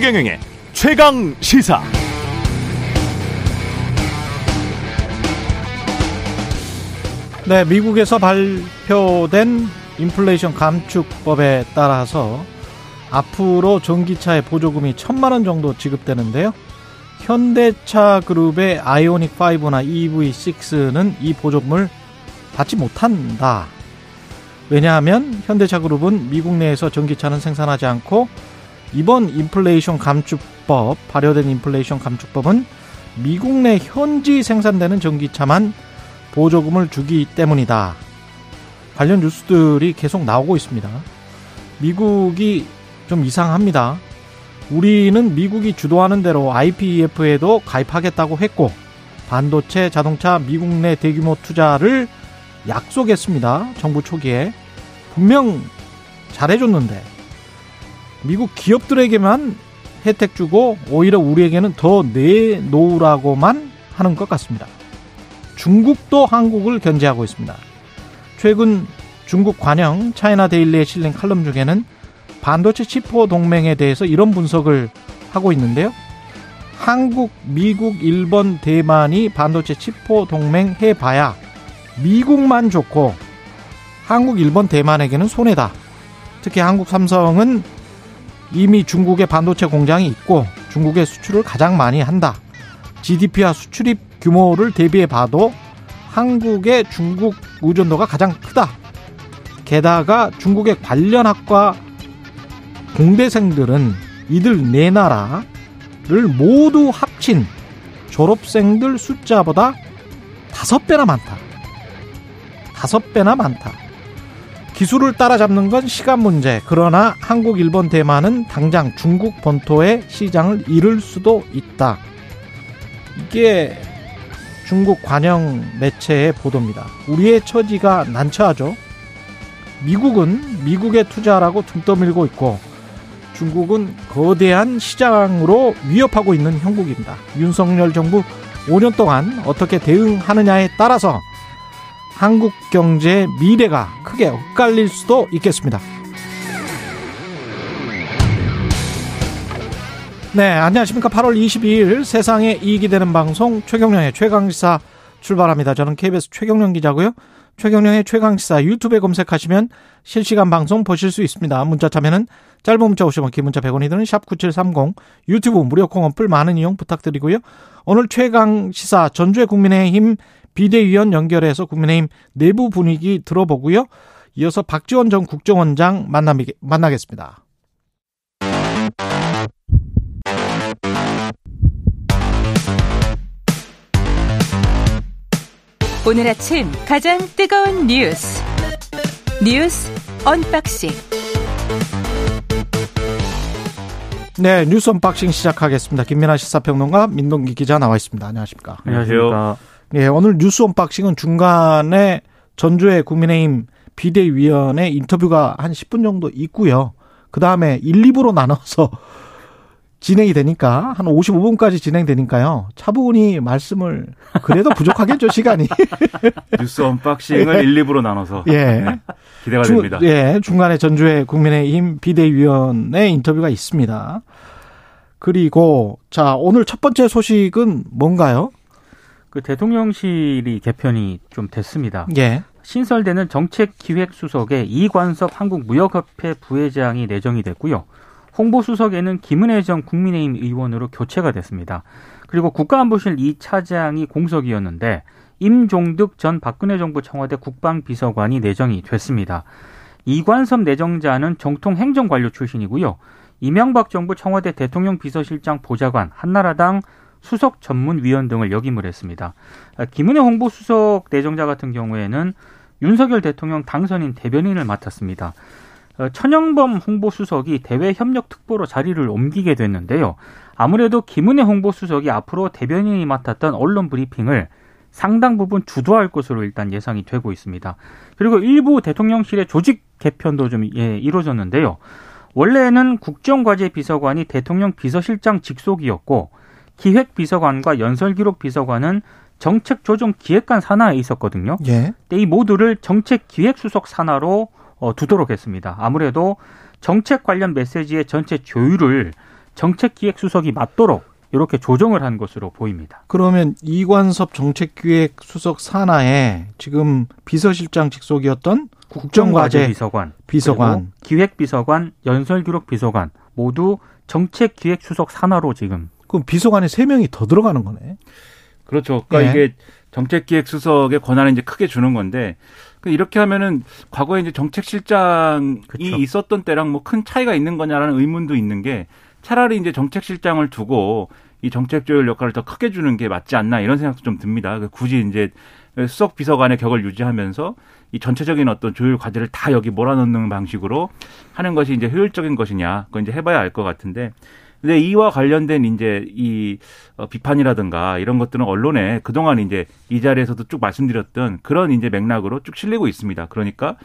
최경영의 최강 시사. 네, 미국에서 발표된 인플레이션 감축법에 따라서 앞으로 전기차의 보조금이 천만 원 정도 지급되는데요. 현대차 그룹의 아이오닉 5나 EV6는 이 보조금을 받지 못한다. 왜냐하면 현대차 그룹은 미국 내에서 전기차는 생산하지 않고 이번 인플레이션 감축법, 발효된 인플레이션 감축법은 미국 내 현지 생산되는 전기차만 보조금을 주기 때문이다. 관련 뉴스들이 계속 나오고 있습니다. 미국이 좀 이상합니다. 우리는 미국이 주도하는 대로 IPEF에도 가입하겠다고 했고 반도체 자동차 미국 내 대규모 투자를 약속했습니다. 정부 초기에 분명 잘해줬는데 미국 기업들에게만 혜택 주고 오히려 우리에게는 더 내놓으라고만 하는 것 같습니다. 중국도 한국을 견제하고 있습니다. 최근 중국 관영 차이나 데일리에 실린 칼럼 중에는 반도체 치포 동맹에 대해서 이런 분석을 하고 있는데요. 한국, 미국, 일본, 대만이 반도체 치포 동맹 해봐야 미국만 좋고 한국, 일본, 대만에게는 손해다. 특히 한국 삼성은 이미 중국에 반도체 공장이 있고 중국에 수출을 가장 많이 한다. GDP와 수출입 규모를 대비해 봐도 한국의 중국 의존도가 가장 크다. 게다가 중국의 관련 학과 공대생들은 이들 네 나라를 모두 합친 졸업생들 숫자보다 다섯 배나 많다. 다섯 배나 많다. 기술을 따라잡는 건 시간 문제. 그러나 한국, 일본, 대만은 당장 중국 본토의 시장을 잃을 수도 있다. 이게 중국 관영 매체의 보도입니다. 우리의 처지가 난처하죠. 미국은 미국의 투자라고 등 떠밀고 있고 중국은 거대한 시장으로 위협하고 있는 형국입니다. 윤석열 정부 5년 동안 어떻게 대응하느냐에 따라서 한국 경제의 미래가 크게 엇갈릴 수도 있겠습니다. 네, 안녕하십니까. 8월 22일 세상에 이익이 되는 방송 최경령의 최강시사 출발합니다. 저는 KBS 최경령 기자고요. 최경령의 최강시사 유튜브에 검색하시면 실시간 방송 보실 수 있습니다. 문자 참여는 짧은 문자 50원, 긴 문자 100원이 드는 샵9730 유튜브 무료 콩 어플 많은 이용 부탁드리고요. 오늘 최강시사 전주의 국민의힘 비대위원 연결해서 국민의힘 내부 분위기 들어보고요. 이어서 박지원 전 국정원장 만나겠습니다. 오늘 아침 가장 뜨거운 뉴스 뉴스 unboxing 네 뉴스 unboxing 시작하겠습니다. 김민하 시사평론가 민동기 기자 나와 있습니다. 안녕하십니까? 안녕하세요. 네 오늘 뉴스 unboxing은 중간에 전주혜 국민의힘 비대위원의 인터뷰가 한 10분 정도 있고요. 그 다음에 1, 2부로 나눠서 진행이 되니까 한 55분까지 진행되니까요. 차분히 말씀을 그래도 부족하겠죠 시간이. 뉴스 unboxing을 예. 1, 2부로 나눠서 예. 네. 기대가 주, 됩니다. 예, 중간에 전주혜 국민의힘 비대위원의 인터뷰가 있습니다. 그리고 자 오늘 첫 번째 소식은 뭔가요? 그 대통령실이 개편이 좀 됐습니다. 예. 신설되는 정책기획수석에 이관섭 한국무역협회 부회장이 내정이 됐고요. 홍보수석에는 김은혜 전 국민의힘 의원으로 교체가 됐습니다. 그리고 국가안보실 이 차장이 공석이었는데 임종득 전 박근혜 정부 청와대 국방비서관이 내정이 됐습니다. 이관섭 내정자는 정통 행정관료 출신이고요. 이명박 정부 청와대 대통령 비서실장 보좌관, 한나라당 수석 전문위원 등을 역임을 했습니다. 김은혜 홍보수석 내정자 같은 경우에는 윤석열 대통령 당선인 대변인을 맡았습니다. 어, 천영범 홍보수석이 대외협력특보로 자리를 옮기게 됐는데요. 아무래도 김은혜 홍보수석이 앞으로 대변인이 맡았던 언론 브리핑을 상당 부분 주도할 것으로 일단 예상이 되고 있습니다. 그리고 일부 대통령실의 조직 개편도 좀 예, 이루어졌는데요. 원래는 국정과제 비서관이 대통령 비서실장 직속이었고 기획비서관과 연설기록비서관은 정책조정 기획관 산하에 있었거든요. 예. 이 모두를 정책기획수석 산하로 어, 두도록 했습니다. 아무래도 정책 관련 메시지의 전체 조율을 정책기획수석이 맞도록 이렇게 조정을 한 것으로 보입니다. 그러면 이관섭 정책기획수석 산하에 지금 비서실장 직속이었던 국정과제 비서관, 비서관, 기획비서관, 연설기록비서관 모두 정책기획수석 산하로 지금. 그럼 비서관에 세 명이 더 들어가는 거네. 그렇죠. 그러니까 예. 이게 정책기획수석의 권한을 이제 크게 주는 건데 그 이렇게 하면은 과거에 이제 정책실장이 그렇죠. 있었던 때랑 뭐 큰 차이가 있는 거냐라는 의문도 있는 게 차라리 이제 정책실장을 두고 이 정책 조율 역할을 더 크게 주는 게 맞지 않나 이런 생각도 좀 듭니다. 그 굳이 이제 수석 비서관의 격을 유지하면서 이 전체적인 어떤 조율 과제를 다 여기 몰아넣는 방식으로 하는 것이 이제 효율적인 것이냐 그건 이제 해봐야 알 것 같은데 근데 이와 관련된 이제 이 어, 비판이라든가 이런 것들은 언론에 그동안 이제 이 자리에서도 쭉 말씀드렸던 그런 이제 맥락으로 쭉 실리고 있습니다. 그러니까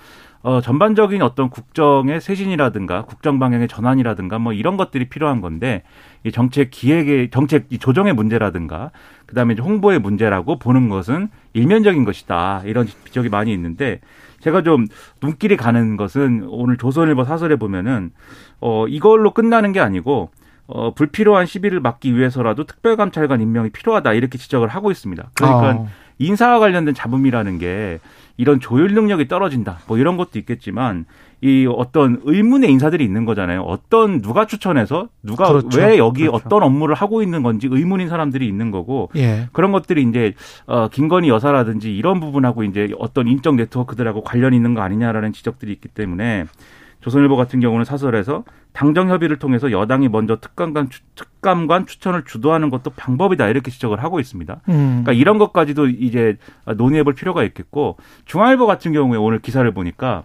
어, 전반적인 어떤 국정의 쇄신이라든가 국정 방향의 전환이라든가 뭐 이런 것들이 필요한 건데 이 정책 기획의 정책 조정의 문제라든가 그다음에 이제 홍보의 문제라고 보는 것은 일면적인 것이다. 이런 지적이 많이 있는데 제가 좀 눈길이 가는 것은 오늘 조선일보 사설에 보면은 어 이걸로 끝나는 게 아니고 어, 불필요한 시비를 막기 위해서라도 특별감찰관 임명이 필요하다 이렇게 지적을 하고 있습니다. 그러니까 아. 인사와 관련된 잡음이라는 게 이런 조율 능력이 떨어진다. 뭐 이런 것도 있겠지만 이 어떤 의문의 인사들이 있는 거잖아요. 어떤 누가 추천해서 누가 그렇죠. 왜 여기 그렇죠. 어떤 업무를 하고 있는 건지 의문인 사람들이 있는 거고 예. 그런 것들이 이제 어 김건희 여사라든지 이런 부분하고 이제 어떤 인적 네트워크들하고 관련 있는 거 아니냐라는 지적들이 있기 때문에 조선일보 같은 경우는 사설에서 당정 협의를 통해서 여당이 먼저 특감관 특감관 추천을 주도하는 것도 방법이다 이렇게 지적을 하고 있습니다. 음. 그러니까 이런 것까지도 이제 논의해볼 필요가 있겠고 중앙일보 같은 경우에 오늘 기사를 보니까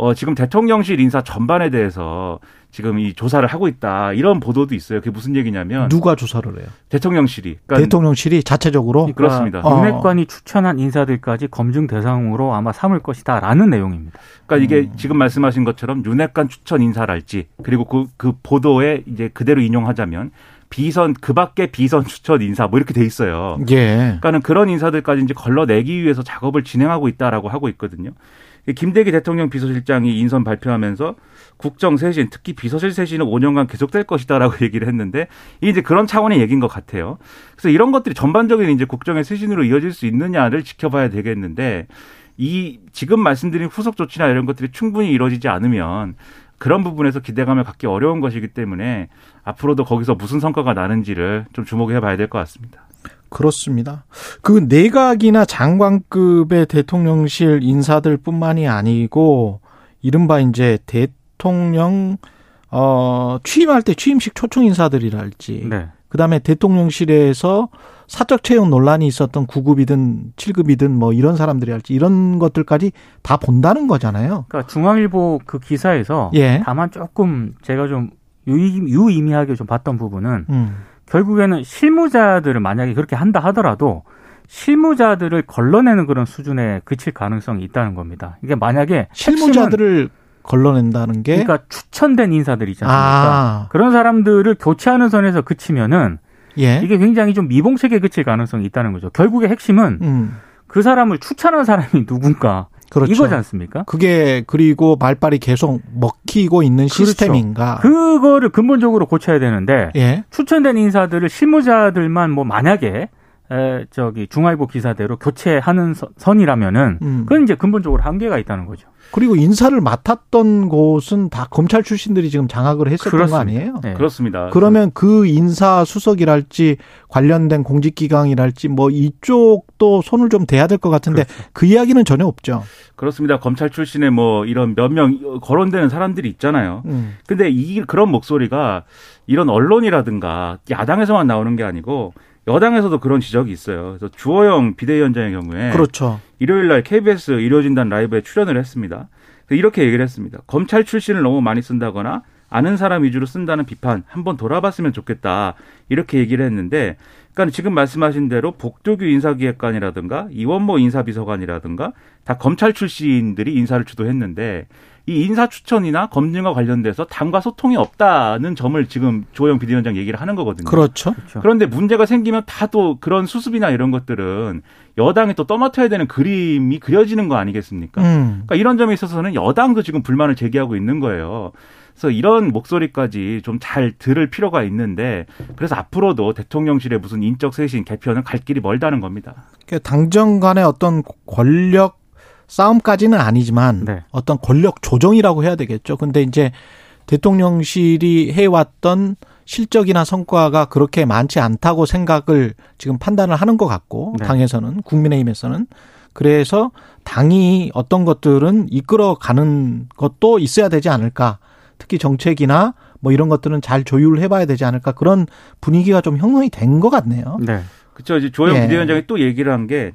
어, 지금 대통령실 인사 전반에 대해서 지금 이 조사를 하고 있다 이런 보도도 있어요. 그게 무슨 얘기냐면 누가 조사를 해요? 대통령실이. 그러니까 대통령실이 자체적으로 그러니까 그렇습니다. 윤핵관이 어. 추천한 인사들까지 검증 대상으로 아마 삼을 것이다라는 내용입니다. 그러니까 이게 음. 지금 말씀하신 것처럼 윤핵관 추천 인사랄지 그리고 그, 그 보도에 이제 그대로 인용하자면 비선 그밖에 비선 추천 인사 뭐 이렇게 돼 있어요. 예. 그러니까는 그런 인사들까지 이제 걸러내기 위해서 작업을 진행하고 있다라고 하고 있거든요. 김대기 대통령 비서실장이 인선 발표하면서 국정 쇄신, 특히 비서실 쇄신은 5년간 계속될 것이다라고 얘기를 했는데 이제 그런 차원의 얘기인 것 같아요. 그래서 이런 것들이 전반적인 이제 국정의 쇄신으로 이어질 수 있느냐를 지켜봐야 되겠는데 이 지금 말씀드린 후속 조치나 이런 것들이 충분히 이루어지지 않으면 그런 부분에서 기대감을 갖기 어려운 것이기 때문에 앞으로도 거기서 무슨 성과가 나는지를 좀 주목해 봐야 될 것 같습니다. 그렇습니다. 그 내각이나 장관급의 대통령실 인사들뿐만이 아니고 이른바 이제 대통령 어 취임할 때 취임식 초청 인사들이랄지 네. 그다음에 대통령실에서 사적 채용 논란이 있었던 9급이든 7급이든 뭐 이런 사람들이 할지 이런 것들까지 다 본다는 거잖아요. 그러니까 중앙일보 그 기사에서 예. 다만 조금 제가 좀 유의미하게 좀 봤던 부분은 음. 결국에는 실무자들을 만약에 그렇게 한다 하더라도 실무자들을 걸러내는 그런 수준에 그칠 가능성이 있다는 겁니다. 이게 만약에 실무자들을 걸러낸다는 게 그러니까 추천된 인사들 이잖아요 아. 그런 사람들을 교체하는 선에서 그치면은 예. 이게 굉장히 좀 미봉책에 그칠 가능성이 있다는 거죠. 결국의 핵심은 음. 그 사람을 추천한 사람이 누군가 그렇죠. 이거지 않습니까? 그게 그리고 말빨이 계속 먹히고 있는 그렇죠. 시스템인가? 그거를 근본적으로 고쳐야 되는데 예. 추천된 인사들을 실무자들만 뭐 만약에 에, 저기 중앙일보 기사대로 교체하는 선이라면은 음. 그건 이제 근본적으로 한계가 있다는 거죠. 그리고 인사를 맡았던 곳은 다 검찰 출신들이 지금 장악을 했었던 그렇습니다. 거 아니에요? 네. 그렇습니다. 그러면 그 인사 수석이랄지 관련된 공직기강이랄지 뭐 이쪽도 손을 좀 대야 될 것 같은데 그렇죠. 그 이야기는 전혀 없죠. 그렇습니다. 검찰 출신의 뭐 이런 몇 명 거론되는 사람들이 있잖아요. 음. 근데 이 그런 목소리가 이런 언론이라든가 야당에서만 나오는 게 아니고 여당에서도 그런 지적이 있어요. 그래서 주호영 비대위원장의 경우에 그렇죠. 일요일 날 KBS 일요진단 라이브에 출연을 했습니다. 이렇게 얘기를 했습니다. 검찰 출신을 너무 많이 쓴다거나 아는 사람 위주로 쓴다는 비판 한번 돌아봤으면 좋겠다. 이렇게 얘기를 했는데 그러니까 지금 말씀하신 대로 복도규 인사기획관이라든가 이원모 인사비서관이라든가 다 검찰 출신들이 인사를 주도했는데 이 인사 추천이나 검증과 관련돼서 당과 소통이 없다는 점을 지금 조영 비대위원장 얘기를 하는 거거든요. 그렇죠. 그렇죠. 그런데 문제가 생기면 다 또 그런 수습이나 이런 것들은 여당이 또 떠맡아야 되는 그림이 그려지는 거 아니겠습니까? 음. 그러니까 이런 점에 있어서는 여당도 지금 불만을 제기하고 있는 거예요. 그래서 이런 목소리까지 좀 잘 들을 필요가 있는데 그래서 앞으로도 대통령실의 무슨 인적 쇄신 개편은 갈 길이 멀다는 겁니다. 그러니까 당정 간의 어떤 권력 싸움까지는 아니지만 네. 어떤 권력 조정이라고 해야 되겠죠. 근데 이제 대통령실이 해왔던 실적이나 성과가 그렇게 많지 않다고 생각을 지금 판단을 하는 것 같고 네. 당에서는 국민의힘에서는 그래서 당이 어떤 것들은 이끌어가는 것도 있어야 되지 않을까. 특히 정책이나 뭐 이런 것들은 잘 조율을 해봐야 되지 않을까 그런 분위기가 좀 형성이 된 것 같네요. 네. 그렇죠. 이제 조영 예. 비대위원장이 또 얘기를 한 게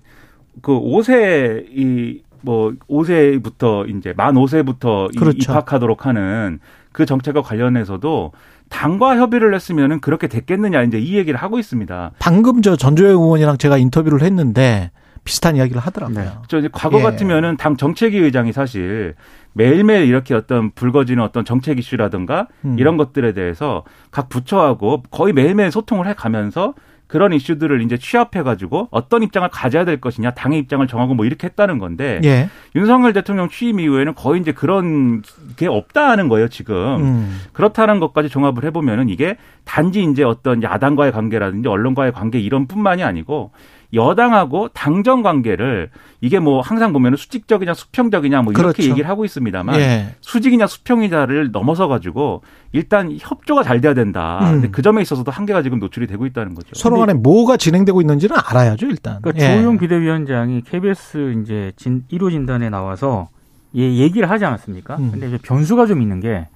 그 5세 이 뭐 5세부터 이제 만 5세부터 이 그렇죠. 입학하도록 하는 그 정책과 관련해서도 당과 협의를 했으면은 그렇게 됐겠느냐 이제 이 얘기를 하고 있습니다. 방금 저 전조혜 의원이랑 제가 인터뷰를 했는데 비슷한 이야기를 하더라고요. 네. 저 이제 과거 예. 같으면은 당 정책위 의장이 사실 매일매일 이렇게 어떤 불거지는 어떤 정책 이슈라든가 음. 이런 것들에 대해서 각 부처하고 거의 매일매일 소통을 해 가면서 그런 이슈들을 이제 취합해 가지고 어떤 입장을 가져야 될 것이냐 당의 입장을 정하고 뭐 이렇게 했다는 건데 예. 윤석열 대통령 취임 이후에는 거의 이제 그런 게 없다는 거예요 지금 음. 그렇다는 것까지 종합을 해보면은 이게 단지 이제 어떤 야당과의 관계라든지 언론과의 관계 이런 뿐만이 아니고 여당하고 당정 관계를 이게 뭐 항상 보면은 수직적이냐 수평적이냐 뭐 이렇게 그렇죠. 얘기를 하고 있습니다만 예. 수직이냐 수평이냐를 넘어서 가지고 일단 협조가 잘 돼야 된다. 음. 근데 그 점에 있어서도 한계가 지금 노출이 되고 있다는 거죠. 서로 간에 뭐가 진행되고 있는지는 알아야죠, 일단. 그러니까 예. 조용 비대위원장이 KBS 이제 진 1호 진단에 나와서 예, 얘기를 하지 않았습니까? 음. 근데 이제 변수가 좀 있는 게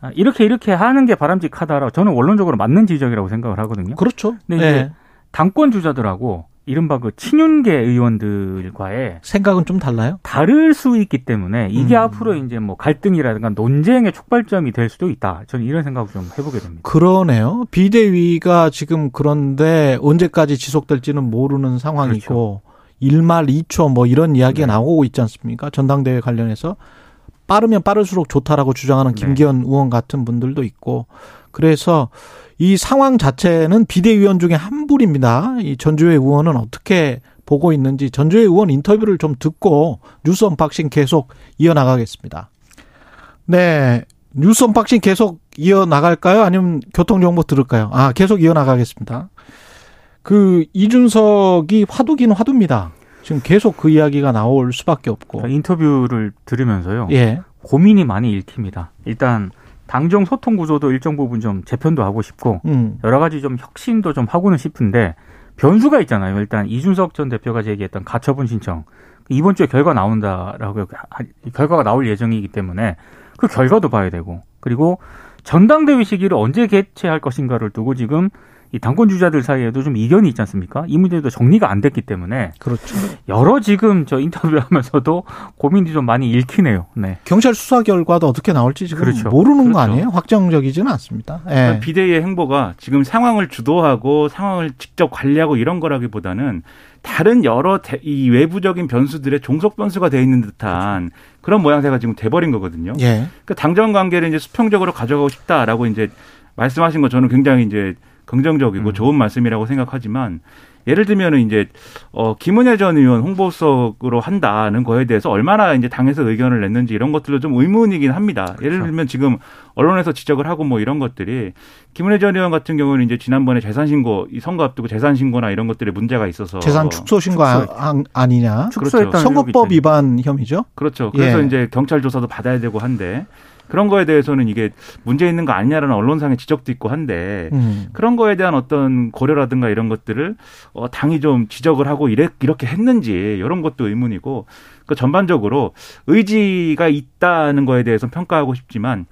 아, 이렇게 이렇게 하는 게 바람직하다라고 저는 원론적으로 맞는 지적이라고 생각을 하거든요. 그렇죠. 근데 예. 이제 당권 주자들하고 이른바 그 친윤계 의원들과의 생각은 좀 달라요? 다를 수 있기 때문에 이게 음. 앞으로 이제 뭐 갈등이라든가 논쟁의 촉발점이 될 수도 있다. 저는 이런 생각을 좀 해보게 됩니다. 그러네요. 비대위가 지금 그런데 언제까지 지속될지는 모르는 상황이고 일 1말 2초 뭐 이런 이야기가 네. 나오고 있지 않습니까? 전당대회 관련해서 빠르면 빠를수록 좋다라고 주장하는 네. 김기현 의원 같은 분들도 있고 그래서 이 상황 자체는 비대위원 중에 한 분입니다. 이 전주혜 의원은 어떻게 보고 있는지 전주혜 의원 인터뷰를 좀 듣고 뉴스 unboxing 계속 이어나가겠습니다. 네. 뉴스 unboxing 계속 이어나갈까요? 아니면 교통정보 들을까요? 아, 계속 이어나가겠습니다. 그, 이준석이 화두긴 화두입니다. 지금 계속 그 이야기가 나올 수밖에 없고. 그러니까 인터뷰를 들으면서요. 예. 고민이 많이 읽힙니다. 일단 당정 소통 구조도 일정 부분 좀 재편도 하고 싶고 음. 여러 가지 좀 혁신도 좀 하고는 싶은데 변수가 있잖아요. 일단 이준석 전 대표가 제기했던 가처분 신청 이번 주에 결과 나온다라고 하- 결과가 나올 예정이기 때문에 그 결과도 봐야 되고 그리고 전당대회 시기를 언제 개최할 것인가를 두고 지금 이 당권 주자들 사이에도 좀 이견이 있지 않습니까? 이 문제도 정리가 안 됐기 때문에 그렇죠. 여러 지금 저 인터뷰하면서도 고민이 좀 많이 읽히네요. 네. 경찰 수사 결과도 어떻게 나올지 지금 그렇죠. 모르는 거 그렇죠. 아니에요? 확정적이지는 않습니다. 예. 그러니까 비대위의 행보가 지금 상황을 주도하고 상황을 직접 관리하고 이런 거라기보다는 다른 여러 대- 이 외부적인 변수들의 종속 변수가 돼 있는 듯한 그런 모양새가 지금 돼버린 거거든요. 예. 그 당정 관계를 이제 수평적으로 가져가고 싶다라고 이제 말씀하신 거 저는 굉장히 이제 긍정적이고 음. 좋은 말씀이라고 생각하지만 예를 들면은 이제 어 김은혜 전 의원 홍보석으로 한다는 거에 대해서 얼마나 이제 당에서 의견을 냈는지 이런 것들도 좀 의문이긴 합니다. 예를 그렇죠. 들면 지금 언론에서 지적을 하고 뭐 이런 것들이 김은혜 전 의원 같은 경우는 이제 지난번에 재산 신고 이 선거 앞두고 재산 신고나 이런 것들에 문제가 있어서 재산 축소 신고 아- 축소. 아- 아니냐? 축소했다는 선거법. 위반 혐의죠? 그렇죠. 그래서 예. 이제 경찰 조사도 받아야 되고 한데 그런 거에 대해서는 이게 문제 있는 거 아니냐라는 언론상의 지적도 있고 한데 음. 그런 거에 대한 어떤 고려라든가 이런 것들을 어, 당이 좀 지적을 하고 이래, 이렇게 했는지 이런 것도 의문이고 그 전반적으로 의지가 있다는 거에 대해서 평가하고 싶지만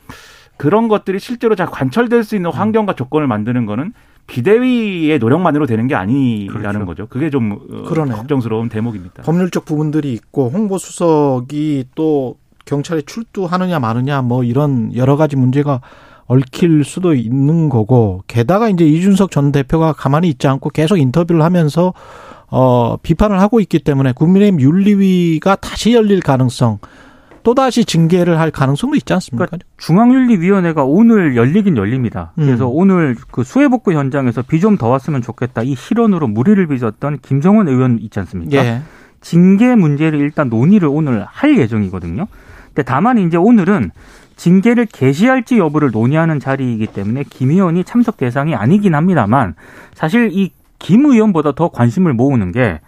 그런 것들이 실제로 잘 관철될 수 있는 환경과 조건을 만드는 거는 비대위의 노력만으로 되는 게 아니라는 그렇죠. 거죠. 그게 좀 어, 그러네요. 걱정스러운 대목입니다. 법률적 부분들이 있고 홍보 수석이 또 경찰에 출두하느냐 마느냐 뭐 이런 여러 가지 문제가 얽힐 수도 있는 거고 게다가 이제 이준석 전 대표가 가만히 있지 않고 계속 인터뷰를 하면서 어 비판을 하고 있기 때문에 국민의힘 윤리위가 다시 열릴 가능성 또다시 징계를 할 가능성도 있지 않습니까? 그러니까 중앙윤리위원회가 오늘 열리긴 열립니다. 그래서 음. 오늘 그 수해복구 현장에서 비 좀 더 왔으면 좋겠다. 이 실언으로 무리를 빚었던 김정은 의원 있지 않습니까? 예. 징계 문제를 일단 논의를 오늘 할 예정이거든요. 근데 다만 이제 오늘은 징계를 개시할지 여부를 논의하는 자리이기 때문에 김 의원이 참석 대상이 아니긴 합니다만 사실 이 김 의원보다 더 관심을 모으는 게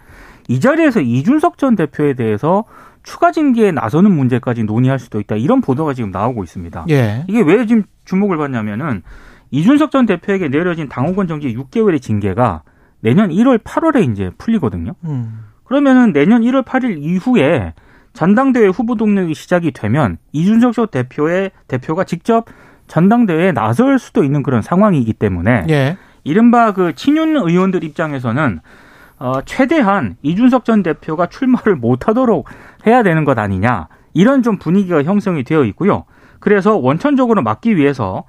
이 자리에서 이준석 전 대표에 대해서 추가 징계에 나서는 문제까지 논의할 수도 있다. 이런 보도가 지금 나오고 있습니다. 예. 이게 왜 지금 주목을 받냐면은 이준석 전 대표에게 내려진 당원권 정지 6개월의 징계가 내년 1월 8월에 이제 풀리거든요. 음. 그러면은 내년 1월 8일 이후에 전당대회 후보 등록이 시작이 되면 이준석 전 대표의 대표가 직접 전당대회에 나설 수도 있는 그런 상황이기 때문에 예. 이른바 그 친윤 의원들 입장에서는 어, 최대한 이준석 전 대표가 출마를 못하도록 해야 되는 것 아니냐 이런 좀 분위기가 형성이 되어 있고요. 그래서 원천적으로 막기 위해서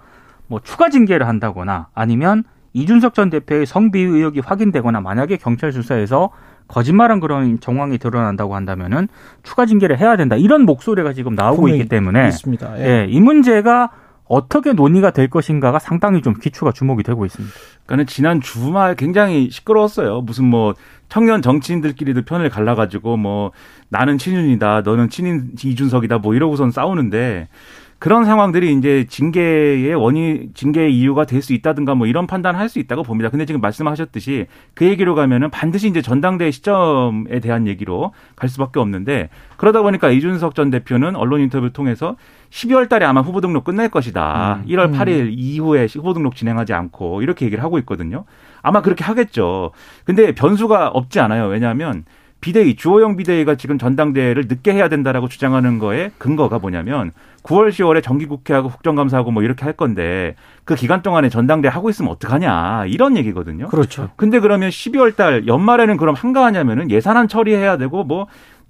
뭐 추가 징계를 한다거나 아니면 이준석 전 대표의 성비 의혹이 확인되거나 만약에 경찰 수사에서 거짓말한 그런 정황이 드러난다고 한다면은 추가 징계를 해야 된다 이런 목소리가 지금 나오고 있기 때문에 있습니다. 예. 예, 이 문제가 어떻게 논의가 될 것인가가 상당히 좀 기초가 주목이 되고 있습니다. 그러니까 지난 주말 굉장히 시끄러웠어요. 무슨 뭐 청년 정치인들끼리도 편을 갈라가지고 뭐 나는 친윤이다, 너는 친인 이준석이다, 뭐 이러고선 싸우는데 그런 상황들이 이제 징계의 원인, 징계의 이유가 될 수 있다든가 뭐 이런 판단을 할 수 있다고 봅니다. 근데 지금 말씀하셨듯이 그 얘기로 가면은 반드시 이제 전당대회 시점에 대한 얘기로 갈 수밖에 없는데 그러다 보니까 이준석 전 대표는 언론 인터뷰 통해서 12월 달에 아마 후보 등록 끝날 것이다. 음. 1월 8일 이후에 후보 등록 진행하지 않고 이렇게 얘기를 하고 있거든요. 아마 그렇게 하겠죠. 근데 변수가 없지 않아요. 왜냐하면 비대위 주호영 비대위가 지금 전당대회를 늦게 해야 된다라고 주장하는 거에 근거가 뭐냐면 9월 10월에 정기국회하고 국정감사하고 뭐 이렇게 할 건데 그 기간 동안에 전당대회 하고 있으면 어떡하냐 이런 얘기거든요. 그렇죠. 근데 그러면 12월 달 연말에는 그럼 한가하냐면은 예산안 처리해야 되고 뭐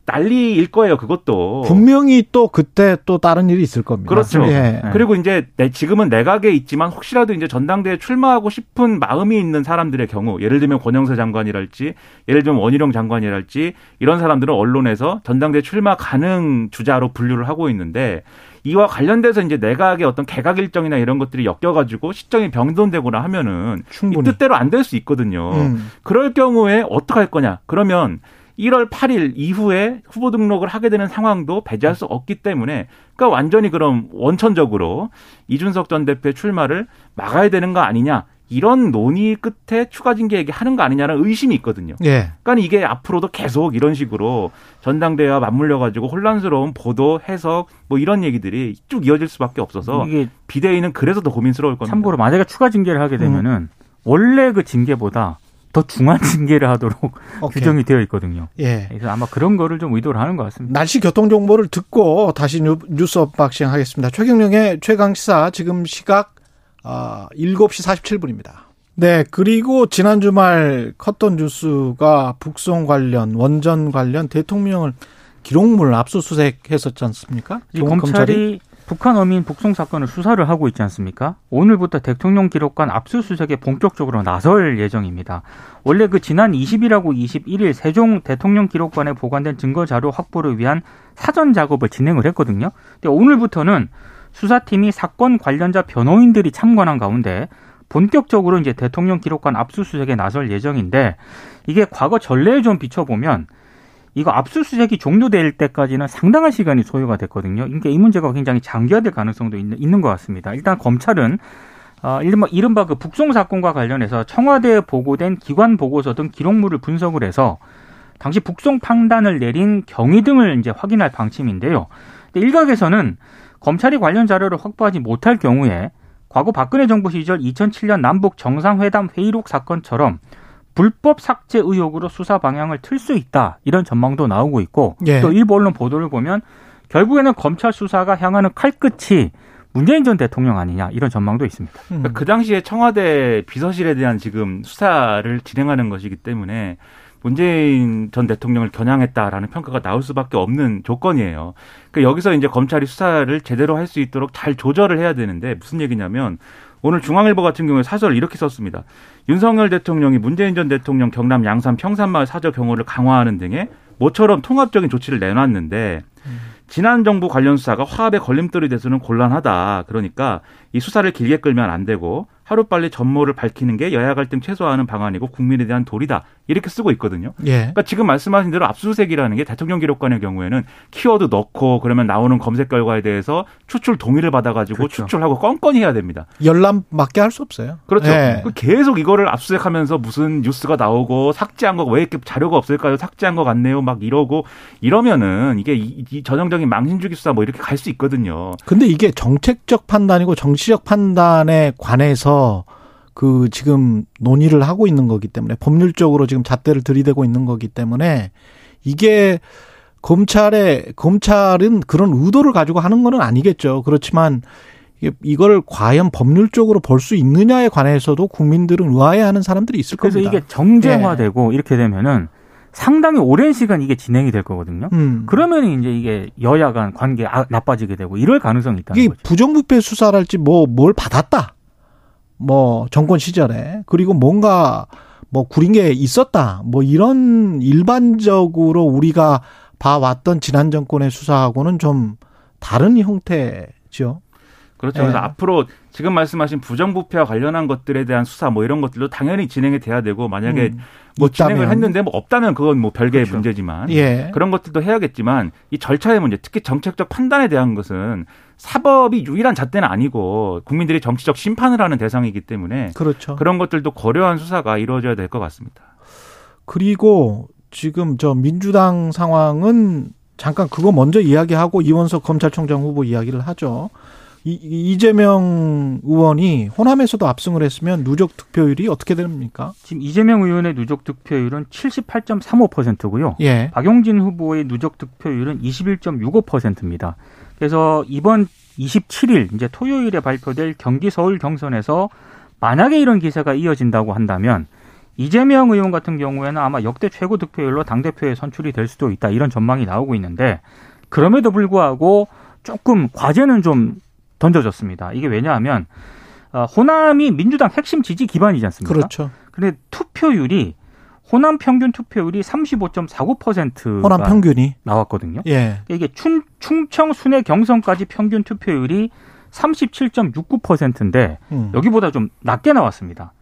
난리일 거예요, 그것도. 분명히 또 그때 또 다른 일이 있을 겁니다. 그렇죠. 예. 네. 그리고 이제 내- 지금은 내각에 있지만 혹시라도 이제 전당대회 출마하고 싶은 마음이 있는 사람들의 경우, 예를 들면 권영세 장관이랄지, 예를 들면 원희룡 장관이랄지, 이런 사람들은 언론에서 전당대회 출마 가능 주자로 분류를 하고 있는데, 이와 관련돼서 이제 내각의 어떤 개각 일정이나 이런 것들이 엮여가지고 시점이 변동되거나 하면은 이 충분히. 뜻대로 안 될 수 있거든요. 음. 그럴 경우에 어떻게 할 거냐? 그러면 1월 8일 이후에 후보 등록을 하게 되는 상황도 배제할 수 없기 때문에 그러니까 완전히 그럼 원천적으로 이준석 전 대표의 출마를 막아야 되는 거 아니냐? 이런 논의 끝에 추가 징계 얘기하는 거 아니냐는 의심이 있거든요. 예. 그러니까 이게 앞으로도 계속 이런 식으로 전당대회와 맞물려 가지고 혼란스러운 보도, 해석 뭐 이런 얘기들이 쭉 이어질 수밖에 없어서 이게 비대위는 그래서 더 고민스러울 겁니다. 참고로 만약에 추가 징계를 하게 되면은 원래 그 징계보다 더 중한 징계를 하도록. 규정이 되어 있거든요. 예. 그래서 아마 그런 거를 좀 의도를 하는 것 같습니다. 날씨 교통 정보를 듣고 다시 뉴, 뉴스 unboxing 하겠습니다. 최경영의 최강 시사 지금 시각 아, 7시 47분입니다. 네, 그리고 지난 주말 컸던 뉴스가 북송 관련, 원전 관련 대통령을 기록물 압수수색했었지 않습니까? 이 검찰이 북한 어민 북송 사건을 수사를 하고 있지 않습니까? 오늘부터 대통령 기록관 압수수색에 본격적으로 나설 예정입니다. 원래 그 지난 20일하고 21일 세종 대통령 기록관에 보관된 증거 자료 확보를 위한 사전 작업을 진행을 했거든요. 근데 오늘부터는 수사팀이 사건 관련자 변호인들이 참관한 가운데 본격적으로 이제 대통령 기록관 압수수색에 나설 예정인데 이게 과거 전례에 좀 비춰보면 이거 압수수색이 종료될 때까지는 상당한 시간이 소요가 됐거든요. 그러니까 이 문제가 굉장히 장기화될 가능성도 있는, 있는 것 같습니다. 일단 검찰은 어, 이른바, 이른바 그 북송 사건과 관련해서 청와대에 보고된 기관 보고서 등 기록물을 분석을 해서 당시 북송 판단을 내린 경위 등을 이제 확인할 방침인데요. 근데 일각에서는 검찰이 관련 자료를 확보하지 못할 경우에 과거 박근혜 정부 시절 2007년 남북 정상회담 회의록 사건처럼 불법 삭제 의혹으로 수사 방향을 틀 수 있다 이런 전망도 나오고 있고 예. 또 일부 언론 보도를 보면 결국에는 검찰 수사가 향하는 칼끝이 문재인 전 대통령 아니냐 이런 전망도 있습니다. 음. 그러니까 그 당시에 청와대 비서실에 대한 지금 수사를 진행하는 것이기 때문에 문재인 전 대통령을 겨냥했다라는 평가가 나올 수밖에 없는 조건이에요. 그러니까 여기서 이제 검찰이 수사를 제대로 할 수 있도록 잘 조절을 해야 되는데 무슨 얘기냐면 오늘 중앙일보 같은 경우에 사설을 이렇게 썼습니다. 윤석열 대통령이 문재인 전 대통령 경남 양산 평산마을 사저 경호를 강화하는 등의 모처럼 통합적인 조치를 내놨는데 지난 정부 관련 수사가 화합의 걸림돌이 돼서는 곤란하다. 그러니까 이 수사를 길게 끌면 안 되고 하루빨리 전모를 밝히는 게 여야 갈등 최소화하는 방안이고 국민에 대한 도리다. 이렇게 쓰고 있거든요. 예. 그러니까 지금 말씀하신 대로 압수수색이라는 게 대통령 기록관의 경우에는 키워드 넣고 그러면 나오는 검색 결과에 대해서 추출 동의를 받아가지고 그렇죠. 추출하고 건건히 해야 됩니다. 열람밖에 할수 없어요. 그렇죠. 예. 그 계속 이거를 압수수색하면서 무슨 뉴스가 나오고 삭제한 거 왜 이렇게 자료가 없을까요? 삭제한 것 같네요. 막 이러고 이러면은 이게 이, 이 전형적인 망신주기 수사 뭐 이렇게 갈 수 있거든요. 근데 이게 정책적 판단이고 정치적 판단에 관해서 그 지금 논의를 하고 있는 거기 때문에 법률적으로 지금 잣대를 들이대고 있는 거기 때문에 이게 검찰의 검찰은 그런 의도를 가지고 하는 거는 아니겠죠. 그렇지만 이걸 과연 법률적으로 볼 수 있느냐에 관해서도 국민들은 의아해하는 사람들이 있을 그래서 겁니다. 이게 정쟁화되고 이렇게 되면은 상당히 오랜 시간 이게 진행이 될 거거든요. 음. 그러면 이제 이게 여야 간 관계 아- 나빠지게 되고 이럴 가능성이 있다는 이게 거죠. 부정부패 수사랄지 뭐 뭘 받았다. 뭐 정권 시절에 그리고 뭔가 뭐 구린 게 있었다. 뭐 이런 일반적으로 우리가 봐왔던 지난 정권의 수사하고는 좀 다른 형태죠. 그렇죠. 예. 그래서 앞으로 지금 말씀하신 부정부패와 관련한 것들에 대한 수사 뭐 이런 것들도 당연히 진행이 돼야 되고 만약에 음, 뭐 있다면. 진행을 했는데 뭐 없다면 그건 뭐 별개의 그렇죠. 문제지만 예. 그런 것들도 해야겠지만 이 절차의 문제, 특히 정책적 판단에 대한 것은 사법이 유일한 잣대는 아니고 국민들이 정치적 심판을 하는 대상이기 때문에 그렇죠. 그런 것들도 고려한 수사가 이루어져야 될 것 같습니다. 그리고 지금 저 민주당 상황은 잠깐 그거 먼저 이야기하고 이원석 검찰총장 후보 이야기를 하죠. 이, 이재명 의원이 호남에서도 압승을 했으면 누적 득표율이 어떻게 됩니까? 지금 이재명 의원의 누적 득표율은 78.35%고요. 예. 박용진 후보의 누적 득표율은 21.65%입니다. 그래서 이번 27일 이제 토요일에 발표될 경기 서울 경선에서 만약에 이런 기세가 이어진다고 한다면 이재명 의원 같은 경우에는 아마 역대 최고 득표율로 당대표에 선출이 될 수도 있다 이런 전망이 나오고 있는데 그럼에도 불구하고 조금 과제는 좀 던져졌습니다. 이게 왜냐하면 어, 호남이 민주당 핵심 지지 기반이지 않습니까? 그렇죠. 근데 투표율이 호남 평균 투표율이 35.49%가 호남 평균이. 나왔거든요. 예. 이게 충, 충청 순회 경선까지 평균 투표율이 37.69%인데 음. 여기보다 좀 낮게 나왔습니다.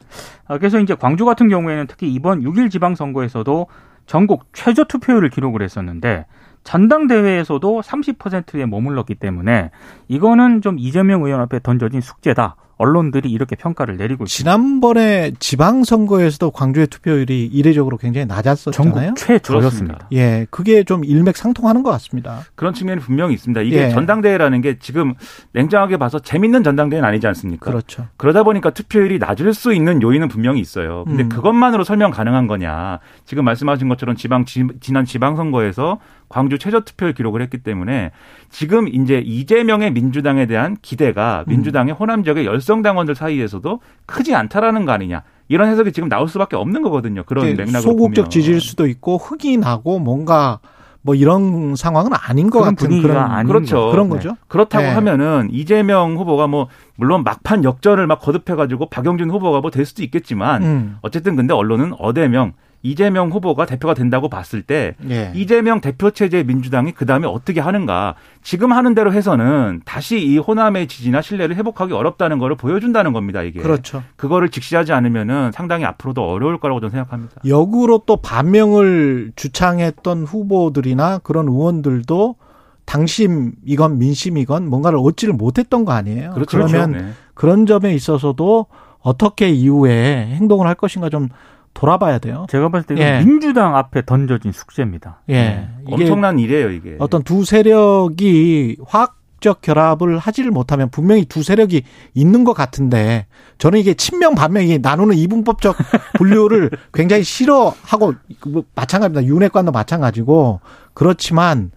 아, 그래서 이제 광주 같은 경우에는 특히 이번 6일 지방선거에서도 전국 최저 투표율을 기록을 했었는데 전당대회에서도 30%에 머물렀기 때문에 이거는 좀 이재명 의원 앞에 던져진 숙제다. 언론들이 이렇게 평가를 내리고 있습니다. 지난번에 지방선거에서도 광주의 투표율이 이례적으로 굉장히 낮았었잖아요. 전국 최저였습니다. 예, 그게 좀 일맥상통하는 것 같습니다. 그런 측면이 분명히 있습니다. 이게 예. 전당대회라는 게 지금 냉정하게 봐서 재밌는 전당대회는 아니지 않습니까? 그렇죠. 그러다 보니까 투표율이 낮을 수 있는 요인은 분명히 있어요. 근데 음. 그것만으로 설명 가능한 거냐. 지금 말씀하신 것처럼 지방, 지, 지난 지방선거에서 광주 최저 투표율 기록을 했기 때문에 지금 이제 이재명의 민주당에 대한 기대가 음. 민주당의 호남 지역의 열성 당원들 사이에서도 크지 않다라는 거 아니냐. 이런 해석이 지금 나올 수밖에 없는 거거든요. 그런 맥락으로 소극적 보면. 지지일 수도 있고 흑이 나고 뭔가 뭐 이런 상황은 아닌 것 같은 분위기가 그런 아닌 그렇죠. 그런 네. 거죠. 그렇다고 네. 하면은 이재명 후보가 뭐 물론 막판 역전을 막 거듭해 가지고 박영진 후보가 뭐 될 수도 있겠지만 음. 어쨌든 근데 언론은 어대명 이재명 후보가 대표가 된다고 봤을 때 예. 이재명 대표 체제의 민주당이 그 다음에 어떻게 하는가 지금 하는 대로 해서는 다시 이 호남의 지지나 신뢰를 회복하기 어렵다는 거를 보여준다는 겁니다 이게 그렇죠. 그거를 직시하지 않으면은 상당히 앞으로도 어려울 거라고 저는 생각합니다. 역으로 또 반명을 주창했던 후보들이나 그런 의원들도 당심이건 민심이건 뭔가를 얻지를 못했던 거 아니에요. 그렇죠. 러면 네. 그런 점에 있어서도 어떻게 이후에 행동을 할 것인가 좀 돌아봐야 돼요. 제가 봤을 때 예. 민주당 앞에 던져진 숙제입니다. 예. 네. 엄청난 일이에요 이게. 어떤 두 세력이 화학적 결합을 하지를 못하면 분명히 두 세력이 있는 것 같은데 저는 이게 친명 반명이 나누는 이분법적 분류를 굉장히 싫어하고 뭐 마찬가지입니다. 윤핵관도 마찬가지고 그렇지만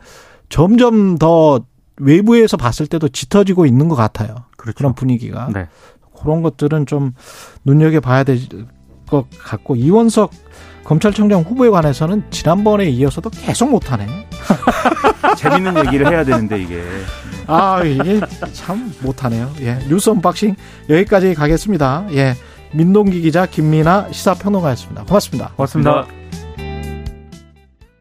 점점 더 외부에서 봤을 때도 짙어지고 있는 것 같아요. 그렇죠. 그런 분위기가 네. 그런 것들은 좀 눈여겨 봐야 될 것 같고 이원석 검찰총장 후보에 관해서는 지난번에 이어서도 계속 못하네. 재밌는 얘기를 해야 되는데 이게. 아, 이게 참 못하네요. 예. 뉴스 unboxing 여기까지 가겠습니다. 예. 민동기 기자 김민하 시사평론가였습니다. 고맙습니다. 고맙습니다. 고맙습니다.